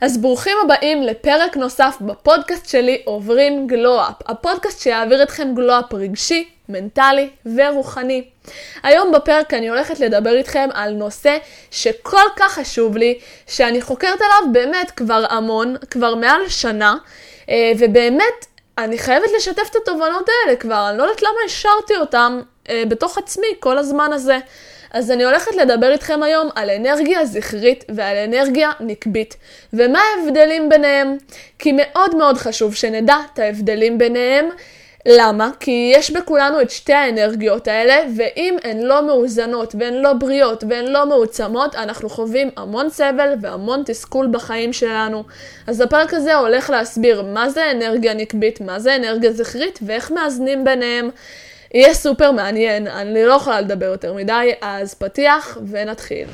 אז ברוכים הבאים לפרק נוסף בפודקאסט שלי עוברים גלו-אפ, הפודקאסט שיעביר אתכם גלו-אפ רגשי, מנטלי ורוחני. היום בפרק אני הולכת לדבר איתכם על נושא שכל כך חשוב לי, שאני חוקרת עליו באמת כבר המון, כבר מעל שנה, אה, ובאמת אני חייבת לשתף את התובנות האלה כבר, אני לא יודעת למה השארתי אותם אה, בתוך עצמי כל הזמן הזה. אז אני הולכת לדבר איתכם היום על אנרגיה זכרית ועל אנרגיה נקבית, ומה ההבדלים ביניהם. כי מאוד מאוד חשוב שנדע את ההבדלים ביניהם. למה? כי יש בכולנו את שתי האנרגיות האלה, ואם הן לא מאוזנות והן לא בריאות והן לא מעוצמות, אנחנו חווים המון סבל והמון תסכול בחיים שלנו. אז הפרק הזה הולך להסביר מה זה אנרגיה נקבית, מה זה אנרגיה זכרית ואיך מאזנים ביניהם. יהיה סופר מעניין, אני לא יכולה לדבר יותר מדי, אז פתיח ונתחיל.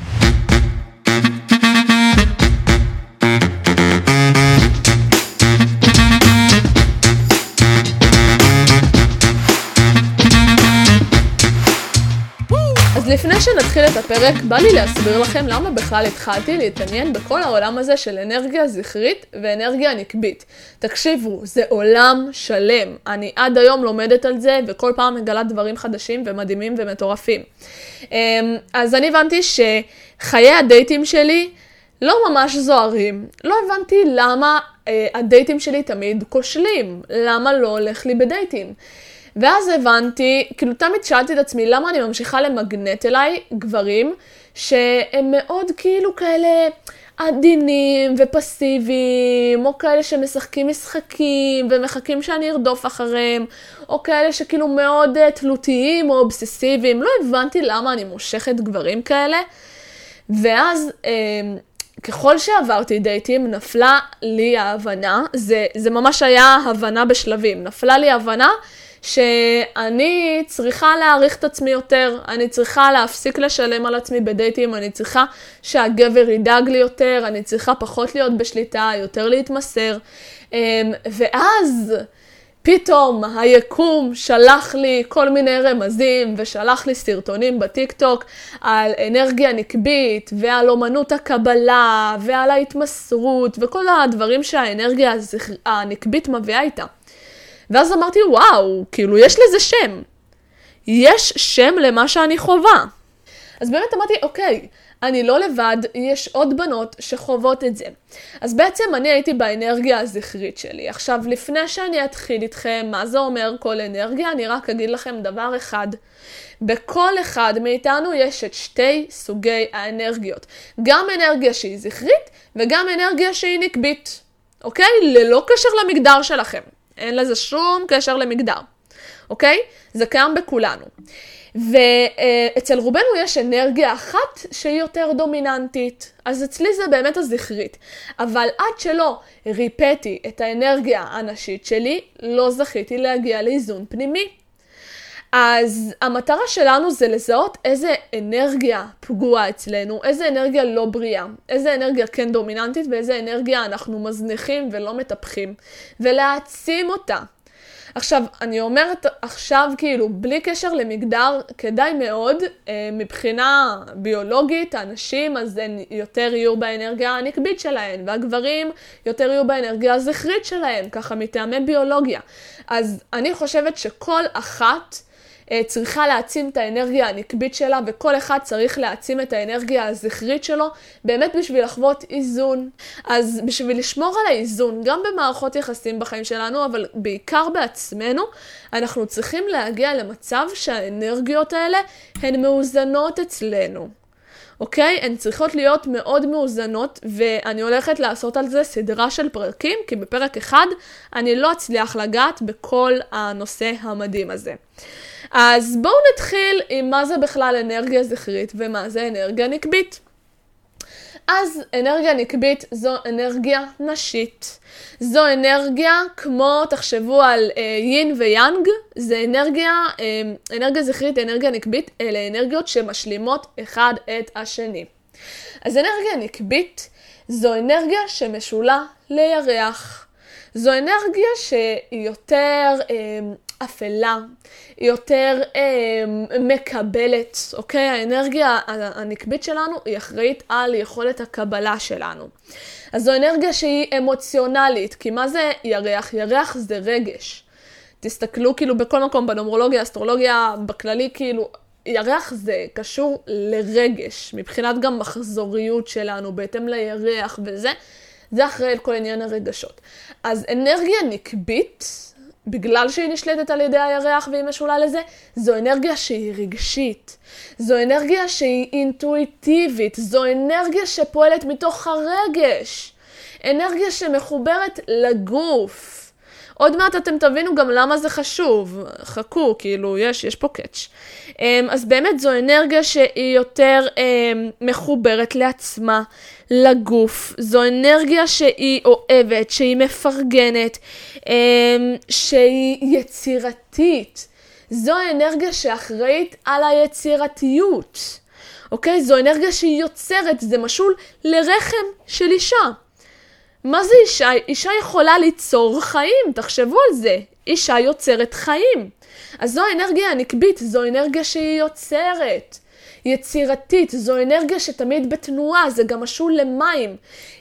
לפני שנתחיל את הפרק, בא לי להסביר לכם למה בכלל התחלתי להתעניין בכל העולם הזה של אנרגיה זכרית ואנרגיה נקבית. תקשיבו, זה עולם שלם. אני עד היום לומדת על זה, וכל פעם מגלה דברים חדשים ומדהימים ומטורפים. אמ, אז אני הבנתי שחיי הדייטים שלי לא ממש זוהרים. לא הבנתי למה אה, הדייטים שלי תמיד כושלים. למה לא הולך לי בדייטים. ואז הבנתי, כאילו תמיד שאלתי את עצמי, למה אני ממשיכה למגנט אליי גברים שהם מאוד כאילו כאלה עדינים ופסיביים, או כאלה שמשחקים משחקים ומחכים שאני ארדוף אחריהם, או כאלה שכאילו מאוד uh, תלותיים או אובססיביים. לא הבנתי למה אני מושכת גברים כאלה. ואז uh, ככל שעברתי דייטים, נפלה לי ההבנה, זה, זה ממש היה הבנה בשלבים, נפלה לי הבנה שאני צריכה להעריך את עצמי יותר, אני צריכה להפסיק לשלם על עצמי בדייטים, אני צריכה שהגבר ידאג לי יותר, אני צריכה פחות להיות בשליטה, יותר להתמסר. אמ, ואז פתאום היקום שלח לי כל מיני רמזים ושלח לי סרטונים בטיקטוק על אנרגיה נקבית ועל אומנות הקבלה ועל ההתמסרות וכל הדברים שהאנרגיה הנקבית מביאה איתה. ואז אמרתי, וואו, כאילו, יש לזה שם. יש שם למה שאני חווה. אז באמת אמרתי, אוקיי, אני לא לבד, יש עוד בנות שחוות את זה. אז בעצם אני הייתי באנרגיה הזכרית שלי. עכשיו, לפני שאני אתחיל איתכם מה זה אומר כל אנרגיה, אני רק אגיד לכם דבר אחד. בכל אחד מאיתנו יש את שתי סוגי האנרגיות. גם אנרגיה שהיא זכרית וגם אנרגיה שהיא נקבית. אוקיי? ללא קשר למגדר שלכם. אין לזה שום קשר למגדר, אוקיי? זה קיים בכולנו. ואצל רובנו יש אנרגיה אחת שהיא יותר דומיננטית, אז אצלי זה באמת הזכרית. אבל עד שלא ריפאתי את האנרגיה הנשית שלי, לא זכיתי להגיע לאיזון פנימי. אז המטרה שלנו זה לזהות איזה אנרגיה פגועה אצלנו, איזה אנרגיה לא בריאה, איזה אנרגיה כן דומיננטית ואיזה אנרגיה אנחנו מזניחים ולא מטפחים, ולהעצים אותה. עכשיו, אני אומרת עכשיו, כאילו, בלי קשר למגדר, כדאי מאוד, אה, מבחינה ביולוגית, הנשים, אז הן יותר יהיו באנרגיה הנקבית שלהן, והגברים יותר יהיו באנרגיה הזכרית שלהן, ככה מטעמי ביולוגיה. אז אני חושבת שכל אחת צריכה להעצים את האנרגיה הנקבית שלה, וכל אחד צריך להעצים את האנרגיה הזכרית שלו, באמת בשביל לחוות איזון. אז בשביל לשמור על האיזון, גם במערכות יחסים בחיים שלנו, אבל בעיקר בעצמנו, אנחנו צריכים להגיע למצב שהאנרגיות האלה הן מאוזנות אצלנו. אוקיי? הן צריכות להיות מאוד מאוזנות, ואני הולכת לעשות על זה סדרה של פרקים, כי בפרק אחד אני לא אצליח לגעת בכל הנושא המדהים הזה. אז בואו נתחיל עם מה זה בכלל אנרגיה זכרית ומה זה אנרגיה נקבית. אז אנרגיה נקבית זו אנרגיה נשית. זו אנרגיה כמו, תחשבו על אה, יין ויאנג, זה אנרגיה, אה, אנרגיה זכרית, אנרגיה נקבית, אלה אנרגיות שמשלימות אחד את השני. אז אנרגיה נקבית זו אנרגיה שמשולה לירח. זו אנרגיה שהיא יותר אה, אפלה, היא יותר אה, מקבלת, אוקיי? האנרגיה הנקבית שלנו היא אחראית על יכולת הקבלה שלנו. אז זו אנרגיה שהיא אמוציונלית, כי מה זה ירח? ירח זה רגש. תסתכלו כאילו בכל מקום בנומרולוגיה, אסטרולוגיה, בכללי כאילו, ירח זה קשור לרגש, מבחינת גם מחזוריות שלנו, בהתאם לירח וזה, זה אחראי על כל עניין הרגשות. אז אנרגיה נקבית, בגלל שהיא נשלטת על ידי הירח והיא משולה לזה, זו אנרגיה שהיא רגשית. זו אנרגיה שהיא אינטואיטיבית. זו אנרגיה שפועלת מתוך הרגש. אנרגיה שמחוברת לגוף. עוד מעט אתם תבינו גם למה זה חשוב. חכו, כאילו, יש, יש פה קאץ'. אמ, אז באמת זו אנרגיה שהיא יותר אמ, מחוברת לעצמה, לגוף. זו אנרגיה שהיא אוהבת, שהיא מפרגנת, אמ, שהיא יצירתית. זו האנרגיה שאחראית על היצירתיות. אוקיי? זו אנרגיה שהיא יוצרת, זה משול לרחם של אישה. מה זה אישה? אישה יכולה ליצור חיים, תחשבו על זה. אישה יוצרת חיים. אז זו האנרגיה הנקבית, זו אנרגיה שהיא יוצרת. יצירתית, זו אנרגיה שתמיד בתנועה, זה גם משול למים.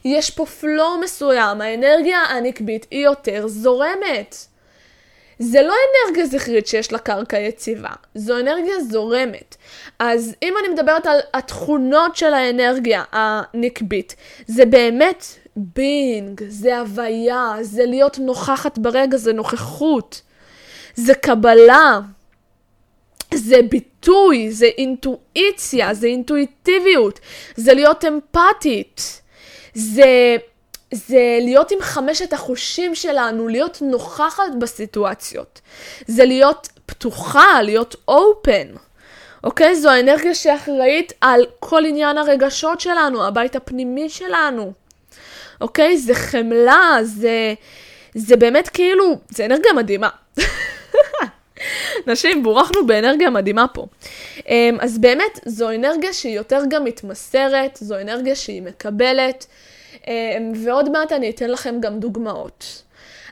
יש פה פלואו מסוים, האנרגיה הנקבית היא יותר זורמת. זה לא אנרגיה זכרית שיש לה קרקע יציבה, זו אנרגיה זורמת. אז אם אני מדברת על התכונות של האנרגיה הנקבית, זה באמת בינג, זה הוויה, זה להיות נוכחת ברגע, זה נוכחות, זה קבלה, זה ביטוי, זה אינטואיציה, זה אינטואיטיביות, זה להיות אמפתית, זה, זה להיות עם חמשת החושים שלנו, להיות נוכחת בסיטואציות, זה להיות פתוחה, להיות אופן. אוקיי? זו האנרגיה שאחראית על כל עניין הרגשות שלנו, הבית הפנימי שלנו. אוקיי? זה חמלה, זה, זה באמת כאילו, זה אנרגיה מדהימה. נשים, בורכנו באנרגיה מדהימה פה. אמ, אז באמת, זו אנרגיה שהיא יותר גם מתמסרת, זו אנרגיה שהיא מקבלת, אמ, ועוד מעט אני אתן לכם גם דוגמאות.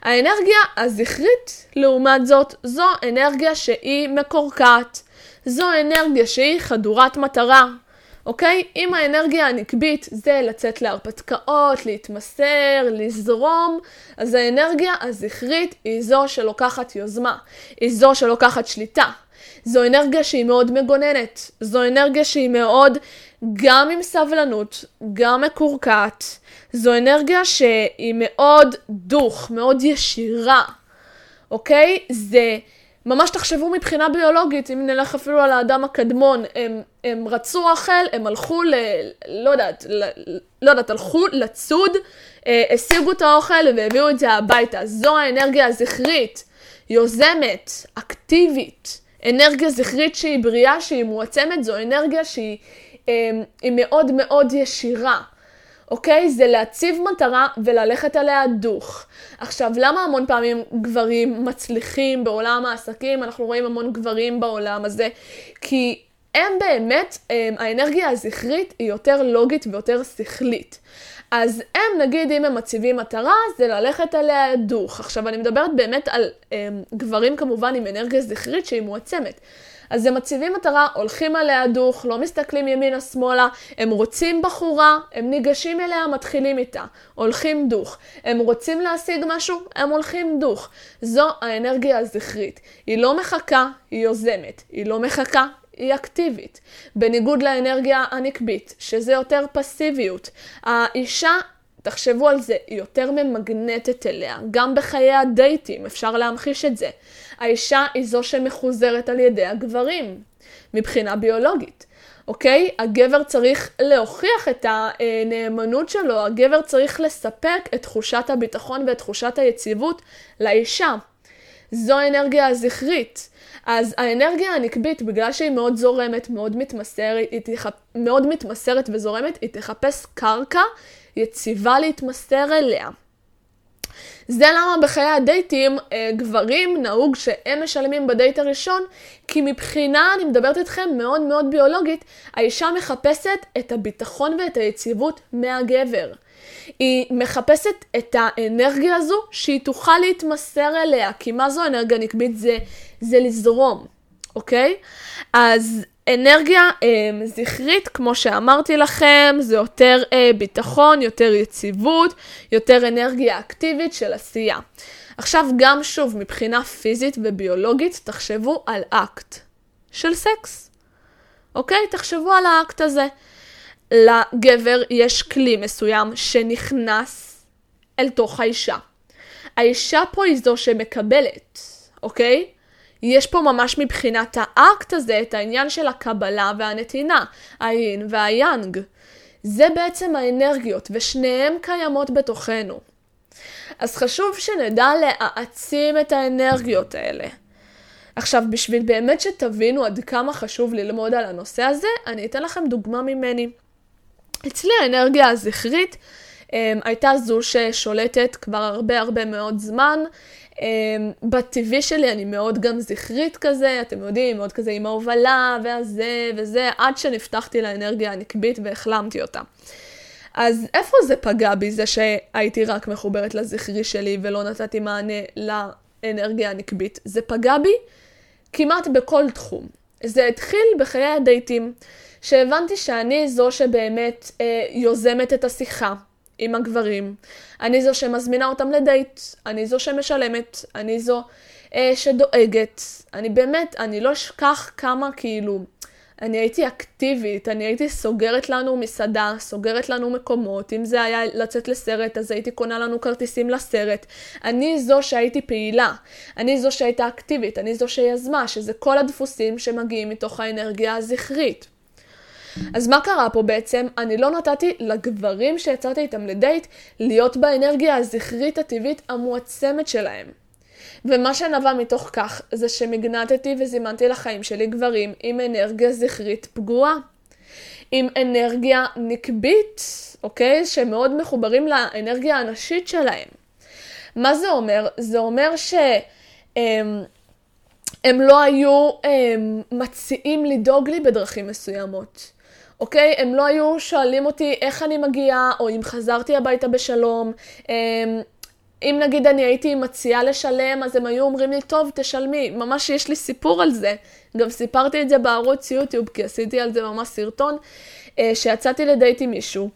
האנרגיה הזכרית, לעומת זאת, זו אנרגיה שהיא מקורקעת. זו אנרגיה שהיא חדורת מטרה, אוקיי? אם האנרגיה הנקבית זה לצאת להרפתקאות, להתמסר, לזרום, אז האנרגיה הזכרית היא זו שלוקחת יוזמה, היא זו שלוקחת שליטה. זו אנרגיה שהיא מאוד מגוננת, זו אנרגיה שהיא מאוד גם עם סבלנות, גם מקורקעת. זו אנרגיה שהיא מאוד דוך, מאוד ישירה, אוקיי? זה... ממש תחשבו מבחינה ביולוגית, אם נלך אפילו על האדם הקדמון, הם, הם רצו רחל, הם הלכו ל... לא יודעת, ל, לא יודעת, הלכו לצוד, אה, השיגו את האוכל והביאו את זה הביתה. זו האנרגיה הזכרית, יוזמת, אקטיבית. אנרגיה זכרית שהיא בריאה, שהיא מועצמת, זו אנרגיה שהיא אה, מאוד מאוד ישירה. אוקיי? זה להציב מטרה וללכת עליה דוך. עכשיו, למה המון פעמים גברים מצליחים בעולם העסקים? אנחנו רואים המון גברים בעולם הזה, כי הם באמת, הם, האנרגיה הזכרית היא יותר לוגית ויותר שכלית. אז הם, נגיד, אם הם מציבים מטרה, זה ללכת עליה דוך. עכשיו, אני מדברת באמת על הם, גברים כמובן עם אנרגיה זכרית שהיא מועצמת. אז הם מציבים מטרה, הולכים עליה דוך, לא מסתכלים ימינה-שמאלה, הם רוצים בחורה, הם ניגשים אליה, מתחילים איתה, הולכים דוך. הם רוצים להשיג משהו, הם הולכים דוך. זו האנרגיה הזכרית. היא לא מחכה, היא יוזמת. היא לא מחכה, היא אקטיבית. בניגוד לאנרגיה הנקבית, שזה יותר פסיביות. האישה תחשבו על זה, היא יותר ממגנטת אליה. גם בחיי הדייטים אפשר להמחיש את זה. האישה היא זו שמחוזרת על ידי הגברים, מבחינה ביולוגית. אוקיי? הגבר צריך להוכיח את הנאמנות שלו, הגבר צריך לספק את תחושת הביטחון ואת תחושת היציבות לאישה. זו האנרגיה הזכרית. אז האנרגיה הנקבית, בגלל שהיא מאוד זורמת, מאוד מתמסרת, היא תח... מאוד מתמסרת וזורמת, היא תחפש קרקע יציבה להתמסר אליה. זה למה בחיי הדייטים אה, גברים נהוג שהם משלמים בדייט הראשון, כי מבחינה, אני מדברת איתכם מאוד מאוד ביולוגית, האישה מחפשת את הביטחון ואת היציבות מהגבר. היא מחפשת את האנרגיה הזו שהיא תוכל להתמסר אליה, כי מה זו אנרגיה נקבית? זה, זה לזרום, אוקיי? אז אנרגיה אה, זכרית, כמו שאמרתי לכם, זה יותר אה, ביטחון, יותר יציבות, יותר אנרגיה אקטיבית של עשייה. עכשיו גם שוב, מבחינה פיזית וביולוגית, תחשבו על אקט של סקס. אוקיי? תחשבו על האקט הזה. לגבר יש כלי מסוים שנכנס אל תוך האישה. האישה פה היא זו שמקבלת, אוקיי? יש פה ממש מבחינת האקט הזה את העניין של הקבלה והנתינה, היין והיאנג. זה בעצם האנרגיות, ושניהם קיימות בתוכנו. אז חשוב שנדע להעצים את האנרגיות האלה. עכשיו, בשביל באמת שתבינו עד כמה חשוב ללמוד על הנושא הזה, אני אתן לכם דוגמה ממני. אצלי האנרגיה הזכרית um, הייתה זו ששולטת כבר הרבה הרבה מאוד זמן. Um, בטבעי שלי אני מאוד גם זכרית כזה, אתם יודעים, מאוד כזה עם ההובלה והזה וזה, עד שנפתחתי לאנרגיה הנקבית והחלמתי אותה. אז איפה זה פגע בי, זה שהייתי רק מחוברת לזכרי שלי ולא נתתי מענה לאנרגיה הנקבית? זה פגע בי כמעט בכל תחום. זה התחיל בחיי הדייטים, שהבנתי שאני זו שבאמת אה, יוזמת את השיחה עם הגברים. אני זו שמזמינה אותם לדייט, אני זו שמשלמת, אני זו אה, שדואגת. אני באמת, אני לא אשכח כמה כאילו אני הייתי אקטיבית, אני הייתי סוגרת לנו מסעדה, סוגרת לנו מקומות, אם זה היה לצאת לסרט, אז הייתי קונה לנו כרטיסים לסרט. אני זו שהייתי פעילה, אני זו שהייתה אקטיבית, אני זו שיזמה, שזה כל הדפוסים שמגיעים מתוך האנרגיה הזכרית. אז מה קרה פה בעצם? אני לא נתתי לגברים שיצאתי איתם לדייט להיות באנרגיה הזכרית הטבעית המועצמת שלהם. ומה שנבע מתוך כך זה שמגנטתי וזימנתי לחיים שלי גברים עם אנרגיה זכרית פגועה. עם אנרגיה נקבית, אוקיי? שמאוד מחוברים לאנרגיה הנשית שלהם. מה זה אומר? זה אומר שהם הם לא היו הם, מציעים לדאוג לי בדרכים מסוימות. אוקיי? הם לא היו שואלים אותי איך אני מגיעה, או אם חזרתי הביתה בשלום. הם, אם נגיד אני הייתי מציעה לשלם, אז הם היו אומרים לי, טוב, תשלמי. ממש יש לי סיפור על זה. גם סיפרתי את זה בערוץ יוטיוב, כי עשיתי על זה ממש סרטון, אה, שיצאתי לדייט עם מישהו,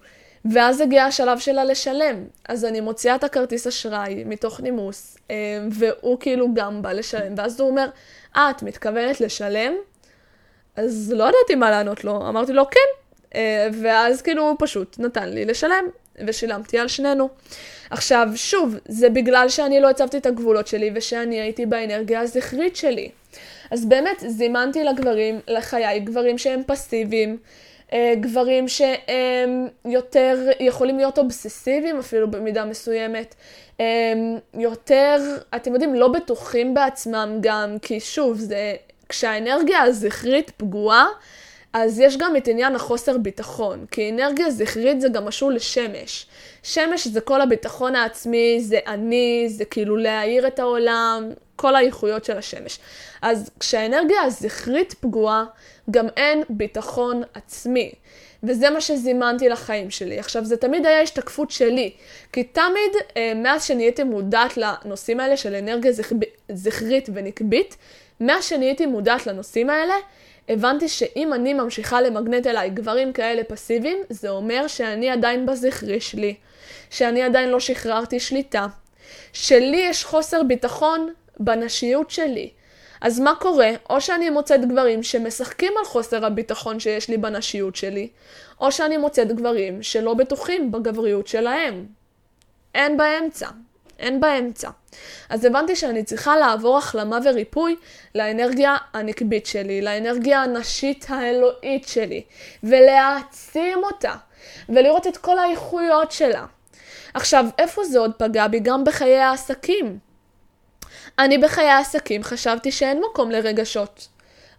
ואז הגיע השלב שלה לשלם. אז אני מוציאה את הכרטיס אשראי מתוך נימוס, אה, והוא כאילו גם בא לשלם, ואז הוא אומר, אה, את מתכוונת לשלם? אז לא ידעתי מה לענות לו, אמרתי לו, כן. אה, ואז כאילו הוא פשוט נתן לי לשלם, ושילמתי על שנינו. עכשיו, שוב, זה בגלל שאני לא הצבתי את הגבולות שלי ושאני הייתי באנרגיה הזכרית שלי. אז באמת, זימנתי לגברים, לחיי, גברים שהם פסיביים, אה, גברים שהם יותר, יכולים להיות אובססיביים אפילו במידה מסוימת, יותר, אתם יודעים, לא בטוחים בעצמם גם, כי שוב, זה, כשהאנרגיה הזכרית פגועה, אז יש גם את עניין החוסר ביטחון, כי אנרגיה זכרית זה גם משהו לשמש. שמש זה כל הביטחון העצמי, זה אני, זה כאילו להאיר את העולם, כל האיכויות של השמש. אז כשהאנרגיה הזכרית פגועה, גם אין ביטחון עצמי. וזה מה שזימנתי לחיים שלי. עכשיו, זה תמיד היה השתקפות שלי, כי תמיד, אה, מאז שנהייתי מודעת לנושאים האלה של אנרגיה זכ... זכרית ונקבית, מאז שנהייתי מודעת לנושאים האלה, הבנתי שאם אני ממשיכה למגנט אליי גברים כאלה פסיביים, זה אומר שאני עדיין בזכרי שלי, שאני עדיין לא שחררתי שליטה, שלי יש חוסר ביטחון בנשיות שלי. אז מה קורה? או שאני מוצאת גברים שמשחקים על חוסר הביטחון שיש לי בנשיות שלי, או שאני מוצאת גברים שלא בטוחים בגבריות שלהם. אין באמצע. אין באמצע. אז הבנתי שאני צריכה לעבור החלמה וריפוי לאנרגיה הנקבית שלי, לאנרגיה הנשית האלוהית שלי, ולהעצים אותה, ולראות את כל האיכויות שלה. עכשיו, איפה זה עוד פגע בי? גם בחיי העסקים. אני בחיי העסקים חשבתי שאין מקום לרגשות.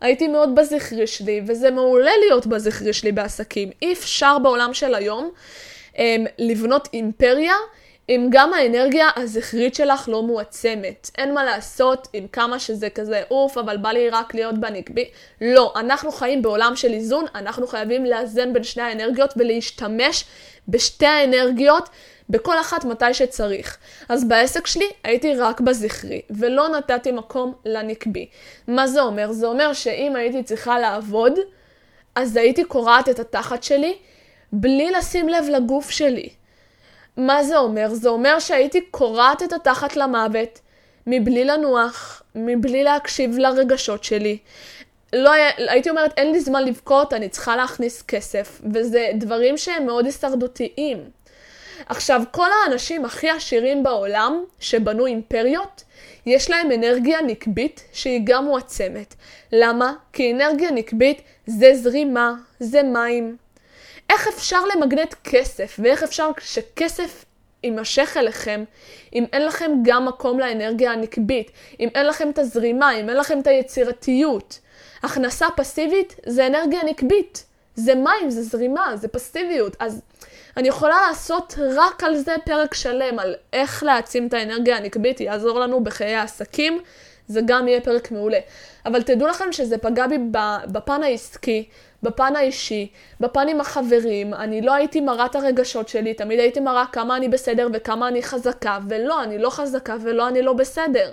הייתי מאוד בזכרי שלי, וזה מעולה להיות בזכרי שלי בעסקים. אי אפשר בעולם של היום um, לבנות אימפריה אם גם האנרגיה הזכרית שלך לא מועצמת. אין מה לעשות עם כמה שזה כזה אוף, אבל בא לי רק להיות בנקבי. לא, אנחנו חיים בעולם של איזון, אנחנו חייבים לאזן בין שני האנרגיות ולהשתמש בשתי האנרגיות בכל אחת מתי שצריך. אז בעסק שלי הייתי רק בזכרי, ולא נתתי מקום לנקבי. מה זה אומר? זה אומר שאם הייתי צריכה לעבוד, אז הייתי קורעת את התחת שלי בלי לשים לב לגוף שלי. מה זה אומר? זה אומר שהייתי קורעת את התחת למוות, מבלי לנוח, מבלי להקשיב לרגשות שלי. לא הייתי אומרת, אין לי זמן לבכות, אני צריכה להכניס כסף, וזה דברים שהם מאוד הישרדותיים. עכשיו, כל האנשים הכי עשירים בעולם, שבנו אימפריות, יש להם אנרגיה נקבית שהיא גם מועצמת. למה? כי אנרגיה נקבית זה זרימה, זה מים. איך אפשר למגנט כסף, ואיך אפשר שכסף יימשך אליכם, אם אין לכם גם מקום לאנרגיה הנקבית, אם אין לכם את הזרימה, אם אין לכם את היצירתיות. הכנסה פסיבית זה אנרגיה נקבית. זה מים, זה זרימה, זה פסיביות. אז אני יכולה לעשות רק על זה פרק שלם, על איך להעצים את האנרגיה הנקבית, יעזור לנו בחיי העסקים, זה גם יהיה פרק מעולה. אבל תדעו לכם שזה פגע בי בפן העסקי, בפן האישי, בפן עם החברים, אני לא הייתי מראה את הרגשות שלי, תמיד הייתי מראה כמה אני בסדר וכמה אני חזקה, ולא, אני לא חזקה ולא, אני לא בסדר.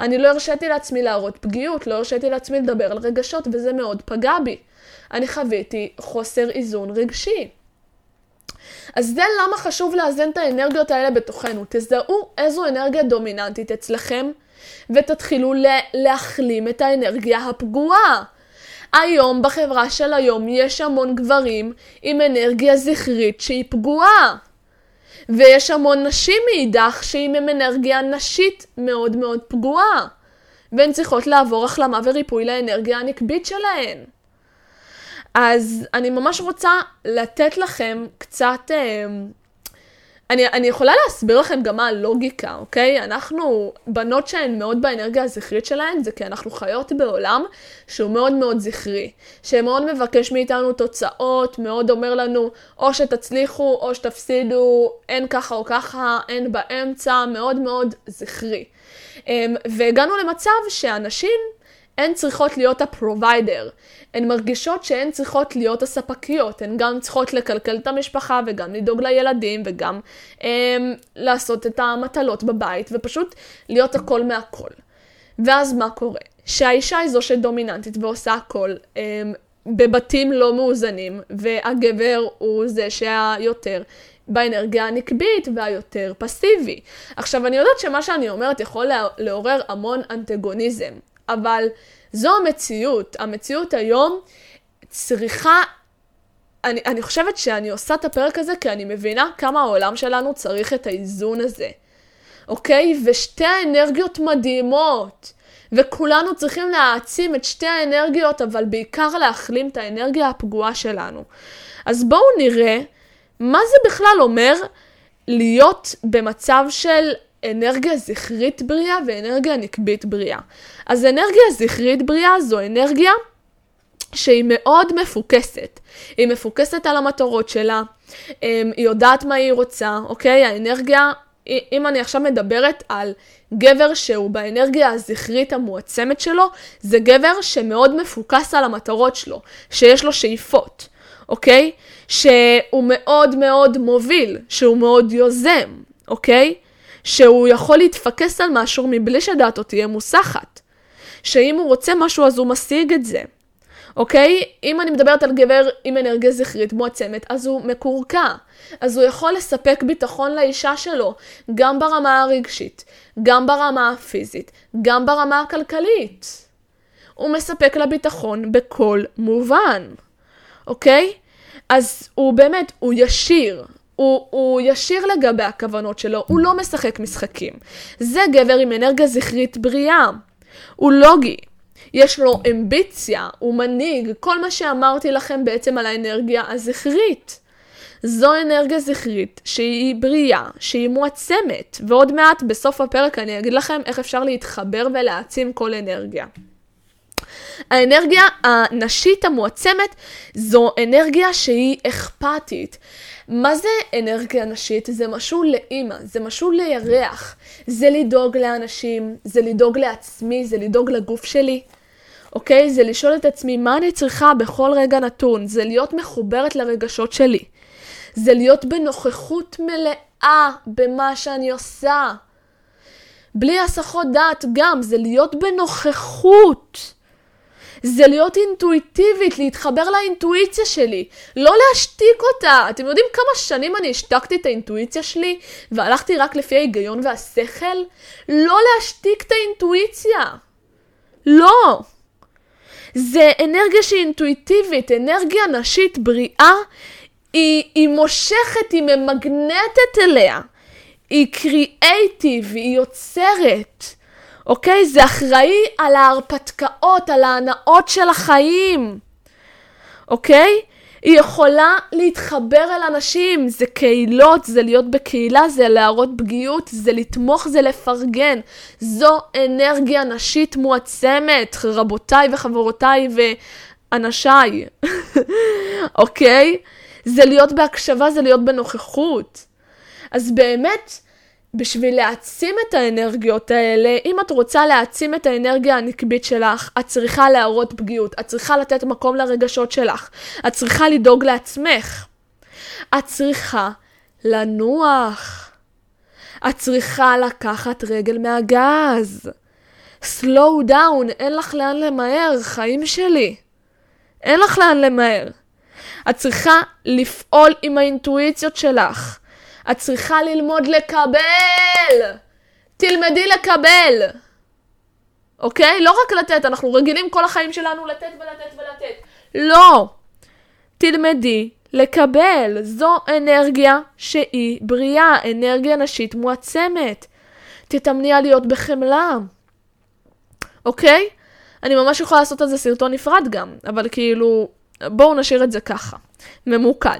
אני לא הרשיתי לעצמי להראות פגיעות, לא הרשיתי לעצמי לדבר על רגשות, וזה מאוד פגע בי. אני חוויתי חוסר איזון רגשי. אז זה למה חשוב לאזן את האנרגיות האלה בתוכנו. תזהו איזו אנרגיה דומיננטית אצלכם, ותתחילו להחלים את האנרגיה הפגועה. היום, בחברה של היום, יש המון גברים עם אנרגיה זכרית שהיא פגועה. ויש המון נשים מאידך שהיא עם אנרגיה נשית מאוד מאוד פגועה. והן צריכות לעבור החלמה וריפוי לאנרגיה הנקבית שלהן. אז אני ממש רוצה לתת לכם קצת... אה, אני, אני יכולה להסביר לכם גם מה הלוגיקה, אוקיי? אנחנו, בנות שהן מאוד באנרגיה הזכרית שלהן, זה כי אנחנו חיות בעולם שהוא מאוד מאוד זכרי. שמאוד מבקש מאיתנו תוצאות, מאוד אומר לנו, או שתצליחו או שתפסידו, אין ככה או ככה, אין באמצע, מאוד מאוד זכרי. אמ, והגענו למצב שאנשים, הן צריכות להיות ה provider. הן מרגישות שהן צריכות להיות הספקיות, הן גם צריכות לכלכל את המשפחה וגם לדאוג לילדים וגם אמ, לעשות את המטלות בבית ופשוט להיות הכל מהכל. ואז מה קורה? שהאישה היא זו שדומיננטית ועושה הכל אמ, בבתים לא מאוזנים, והגבר הוא זה שהיותר באנרגיה הנקבית והיותר פסיבי. עכשיו, אני יודעת שמה שאני אומרת יכול לעורר המון אנטגוניזם, אבל זו המציאות. המציאות היום צריכה... אני, אני חושבת שאני עושה את הפרק הזה כי אני מבינה כמה העולם שלנו צריך את האיזון הזה, אוקיי? ושתי האנרגיות מדהימות. וכולנו צריכים להעצים את שתי האנרגיות, אבל בעיקר להחלים את האנרגיה הפגועה שלנו. אז בואו נראה מה זה בכלל אומר להיות במצב של אנרגיה זכרית בריאה ואנרגיה נקבית בריאה. אז אנרגיה זכרית בריאה זו אנרגיה שהיא מאוד מפוקסת. היא מפוקסת על המטרות שלה, אמ, היא יודעת מה היא רוצה, אוקיי? האנרגיה, אם אני עכשיו מדברת על גבר שהוא באנרגיה הזכרית המועצמת שלו, זה גבר שמאוד מפוקס על המטרות שלו, שיש לו שאיפות, אוקיי? שהוא מאוד מאוד מוביל, שהוא מאוד יוזם, אוקיי? שהוא יכול להתפקס על משהו מבלי שדעתו תהיה מוסחת. שאם הוא רוצה משהו אז הוא משיג את זה. אוקיי? אם אני מדברת על גבר עם אנרגיה זכרית מועצמת, אז הוא מקורקע. אז הוא יכול לספק ביטחון לאישה שלו, גם ברמה הרגשית, גם ברמה הפיזית, גם ברמה הכלכלית. הוא מספק לה ביטחון בכל מובן, אוקיי? אז הוא באמת, הוא ישיר, הוא, הוא ישיר לגבי הכוונות שלו, הוא לא משחק משחקים. זה גבר עם אנרגיה זכרית בריאה. הוא לוגי, יש לו אמביציה, הוא מנהיג, כל מה שאמרתי לכם בעצם על האנרגיה הזכרית. זו אנרגיה זכרית שהיא בריאה, שהיא מועצמת, ועוד מעט בסוף הפרק אני אגיד לכם איך אפשר להתחבר ולהעצים כל אנרגיה. האנרגיה הנשית המועצמת זו אנרגיה שהיא אכפתית. מה זה אנרגיה נשית? זה משהו לאימא, זה משהו לירח. זה לדאוג לאנשים, זה לדאוג לעצמי, זה לדאוג לגוף שלי. אוקיי? זה לשאול את עצמי מה אני צריכה בכל רגע נתון. זה להיות מחוברת לרגשות שלי. זה להיות בנוכחות מלאה במה שאני עושה. בלי הסחות דעת גם, זה להיות בנוכחות. זה להיות אינטואיטיבית, להתחבר לאינטואיציה שלי, לא להשתיק אותה. אתם יודעים כמה שנים אני השתקתי את האינטואיציה שלי והלכתי רק לפי ההיגיון והשכל? לא להשתיק את האינטואיציה. לא. זה אנרגיה שהיא אינטואיטיבית, אנרגיה נשית בריאה, היא, היא מושכת, היא ממגנטת אליה. היא קריאייטיב, היא יוצרת. אוקיי? זה אחראי על ההרפתקאות, על ההנאות של החיים. אוקיי? היא יכולה להתחבר אל אנשים, זה קהילות, זה להיות בקהילה, זה להראות פגיעות, זה לתמוך, זה לפרגן. זו אנרגיה נשית מועצמת, רבותיי וחברותיי ואנשיי, אוקיי? זה להיות בהקשבה, זה להיות בנוכחות. אז באמת, בשביל להעצים את האנרגיות האלה, אם את רוצה להעצים את האנרגיה הנקבית שלך, את צריכה להראות פגיעות, את צריכה לתת מקום לרגשות שלך, את צריכה לדאוג לעצמך. את צריכה לנוח. את צריכה לקחת רגל מהגז. slow down, אין לך לאן למהר, חיים שלי. אין לך לאן למהר. את צריכה לפעול עם האינטואיציות שלך. את צריכה ללמוד לקבל. תלמדי לקבל. אוקיי? לא רק לתת, אנחנו רגילים כל החיים שלנו לתת ולתת ולתת. לא. תלמדי לקבל. זו אנרגיה שהיא בריאה, אנרגיה נשית מועצמת. תתאמני על להיות בחמלה. אוקיי? אני ממש יכולה לעשות על זה סרטון נפרד גם, אבל כאילו, בואו נשאיר את זה ככה, ממוקד.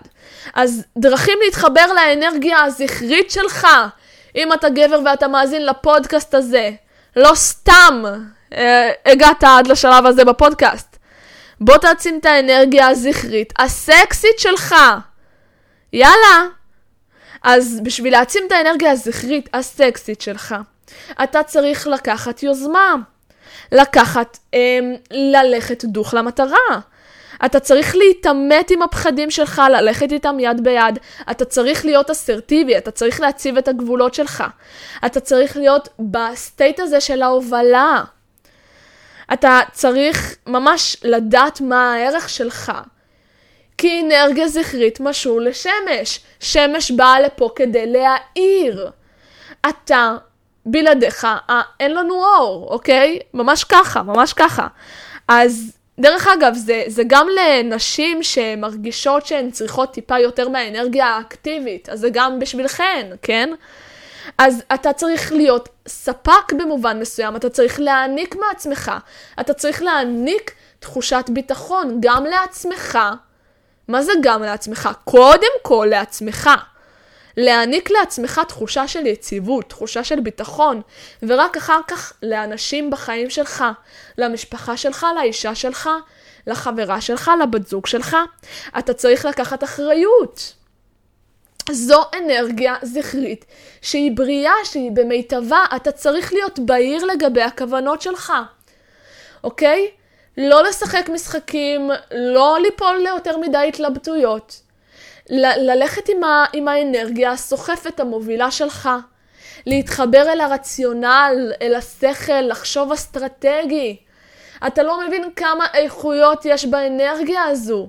אז דרכים להתחבר לאנרגיה הזכרית שלך, אם אתה גבר ואתה מאזין לפודקאסט הזה, לא סתם אה, הגעת עד לשלב הזה בפודקאסט. בוא תעצים את האנרגיה הזכרית הסקסית שלך. יאללה. אז בשביל להעצים את האנרגיה הזכרית הסקסית שלך, אתה צריך לקחת יוזמה. לקחת, אה, ללכת דוך למטרה. אתה צריך להתעמת עם הפחדים שלך, ללכת איתם יד ביד. אתה צריך להיות אסרטיבי, אתה צריך להציב את הגבולות שלך. אתה צריך להיות ב state הזה של ההובלה. אתה צריך ממש לדעת מה הערך שלך. כי אנרגיה זכרית משול לשמש. שמש באה לפה כדי להאיר. אתה, בלעדיך, אה, אין לנו אור, אוקיי? ממש ככה, ממש ככה. אז דרך אגב, זה, זה גם לנשים שמרגישות שהן צריכות טיפה יותר מהאנרגיה האקטיבית, אז זה גם בשבילכן, כן? אז אתה צריך להיות ספק במובן מסוים, אתה צריך להעניק מעצמך, אתה צריך להעניק תחושת ביטחון גם לעצמך. מה זה גם לעצמך? קודם כל לעצמך. להעניק לעצמך תחושה של יציבות, תחושה של ביטחון, ורק אחר כך לאנשים בחיים שלך, למשפחה שלך, לאישה שלך, לחברה שלך, לבת זוג שלך. אתה צריך לקחת אחריות. זו אנרגיה זכרית שהיא בריאה, שהיא במיטבה, אתה צריך להיות בהיר לגבי הכוונות שלך, אוקיי? לא לשחק משחקים, לא ליפול ליותר מדי התלבטויות. ל- ללכת עם, ה- עם האנרגיה הסוחפת המובילה שלך, להתחבר אל הרציונל, אל השכל, לחשוב אסטרטגי. אתה לא מבין כמה איכויות יש באנרגיה הזו.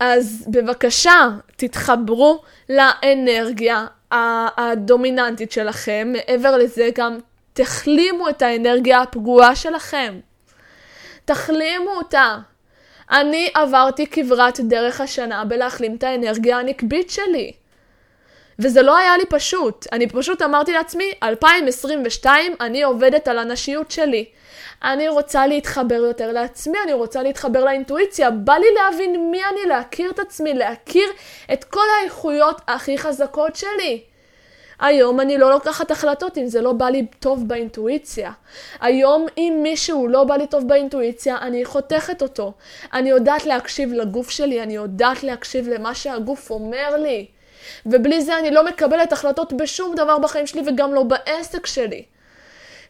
אז בבקשה, תתחברו לאנרגיה הדומיננטית שלכם. מעבר לזה, גם תחלימו את האנרגיה הפגועה שלכם. תחלימו אותה. אני עברתי כברת דרך השנה בלהחלים את האנרגיה הנקבית שלי. וזה לא היה לי פשוט. אני פשוט אמרתי לעצמי, 2022 אני עובדת על הנשיות שלי. אני רוצה להתחבר יותר לעצמי, אני רוצה להתחבר לאינטואיציה. בא לי להבין מי אני, להכיר את עצמי, להכיר את כל האיכויות הכי חזקות שלי. היום אני לא לוקחת החלטות אם זה לא בא לי טוב באינטואיציה. היום אם מישהו לא בא לי טוב באינטואיציה, אני חותכת אותו. אני יודעת להקשיב לגוף שלי, אני יודעת להקשיב למה שהגוף אומר לי. ובלי זה אני לא מקבלת החלטות בשום דבר בחיים שלי וגם לא בעסק שלי.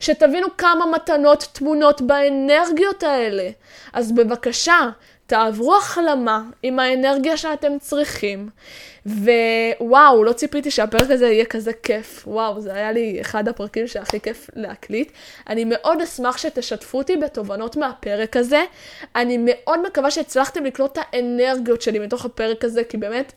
שתבינו כמה מתנות טמונות באנרגיות האלה. אז בבקשה, תעברו החלמה עם האנרגיה שאתם צריכים. ווואו, לא ציפיתי שהפרק הזה יהיה כזה כיף. וואו, זה היה לי אחד הפרקים שהכי כיף להקליט. אני מאוד אשמח שתשתפו אותי בתובנות מהפרק הזה. אני מאוד מקווה שהצלחתם לקלוט את האנרגיות שלי מתוך הפרק הזה, כי באמת,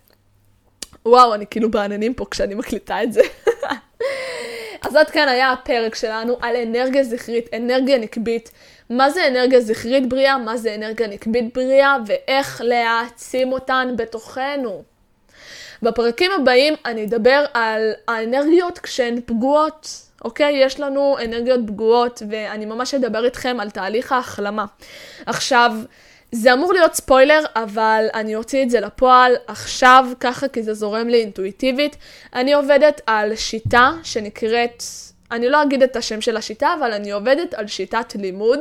וואו, אני כאילו בעננים פה כשאני מקליטה את זה. אז עד כאן היה הפרק שלנו על אנרגיה זכרית, אנרגיה נקבית. מה זה אנרגיה זכרית בריאה, מה זה אנרגיה נקבית בריאה, ואיך להעצים אותן בתוכנו. בפרקים הבאים אני אדבר על האנרגיות כשהן פגועות, אוקיי? יש לנו אנרגיות פגועות, ואני ממש אדבר איתכם על תהליך ההחלמה. עכשיו, זה אמור להיות ספוילר, אבל אני אוציא את זה לפועל עכשיו, ככה כי זה זורם לי אינטואיטיבית. אני עובדת על שיטה שנקראת, אני לא אגיד את השם של השיטה, אבל אני עובדת על שיטת לימוד,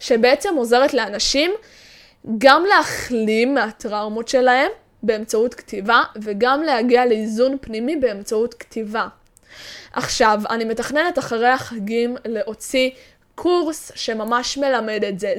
שבעצם עוזרת לאנשים גם להחלים מהטראומות שלהם באמצעות כתיבה, וגם להגיע לאיזון פנימי באמצעות כתיבה. עכשיו, אני מתכננת אחרי החגים להוציא קורס שממש מלמד את זה.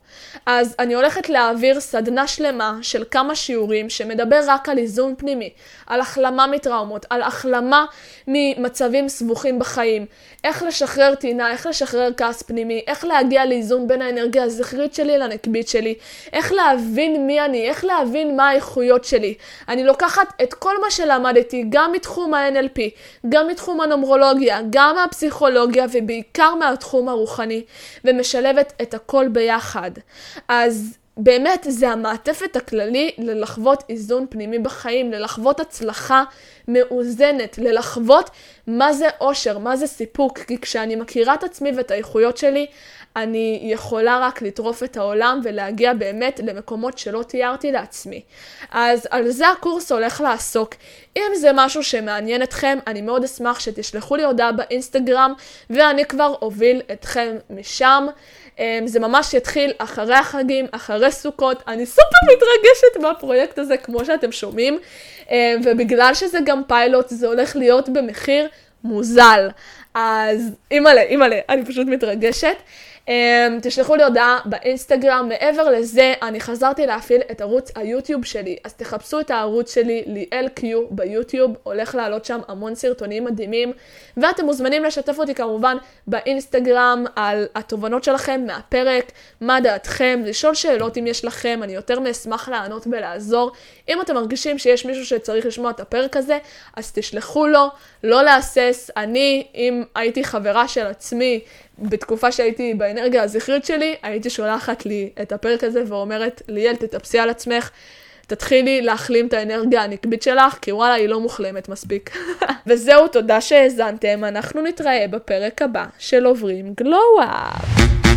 אז אני הולכת להעביר סדנה שלמה של כמה שיעורים שמדבר רק על איזון פנימי, על החלמה מטראומות, על החלמה ממצבים סבוכים בחיים, איך לשחרר טינה, איך לשחרר כעס פנימי, איך להגיע לאיזון בין האנרגיה הזכרית שלי לנקבית שלי, איך להבין מי אני, איך להבין מה האיכויות שלי. אני לוקחת את כל מה שלמדתי, גם מתחום ה-NLP, גם מתחום הנומרולוגיה, גם מהפסיכולוגיה ובעיקר מהתחום הרוחני, ומשלבת את הכל ביחד. אז באמת זה המעטפת הכללי ללחוות איזון פנימי בחיים, ללחוות הצלחה מאוזנת, ללחוות מה זה אושר, מה זה סיפוק, כי כשאני מכירה את עצמי ואת האיכויות שלי, אני יכולה רק לטרוף את העולם ולהגיע באמת למקומות שלא תיארתי לעצמי. אז על זה הקורס הולך לעסוק. אם זה משהו שמעניין אתכם, אני מאוד אשמח שתשלחו לי הודעה באינסטגרם, ואני כבר אוביל אתכם משם. אמ, זה ממש יתחיל אחרי החגים, אחרי סוכות. אני סופר מתרגשת מהפרויקט הזה, כמו שאתם שומעים. אמ, ובגלל שזה גם פיילוט, זה הולך להיות במחיר מוזל. אז אימא'לה, אימא'לה, אני פשוט מתרגשת. Um, תשלחו לי הודעה באינסטגרם. מעבר לזה, אני חזרתי להפעיל את ערוץ היוטיוב שלי, אז תחפשו את הערוץ שלי, ליאל קיו ביוטיוב, הולך לעלות שם המון סרטונים מדהימים, ואתם מוזמנים לשתף אותי כמובן באינסטגרם על התובנות שלכם מהפרק, מה דעתכם, לשאול שאלות אם יש לכם, אני יותר מאשמח לענות ולעזור. אם אתם מרגישים שיש מישהו שצריך לשמוע את הפרק הזה, אז תשלחו לו, לא להסס. אני, אם הייתי חברה של עצמי, בתקופה שהייתי באנרגיה הזכרית שלי, הייתי שולחת לי את הפרק הזה ואומרת, ליאל, תטפסי על עצמך, תתחילי להחלים את האנרגיה הנקבית שלך, כי וואלה, היא לא מוחלמת מספיק. וזהו, תודה שהאזנתם, אנחנו נתראה בפרק הבא של עוברים גלו-אפ.